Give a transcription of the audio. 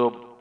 So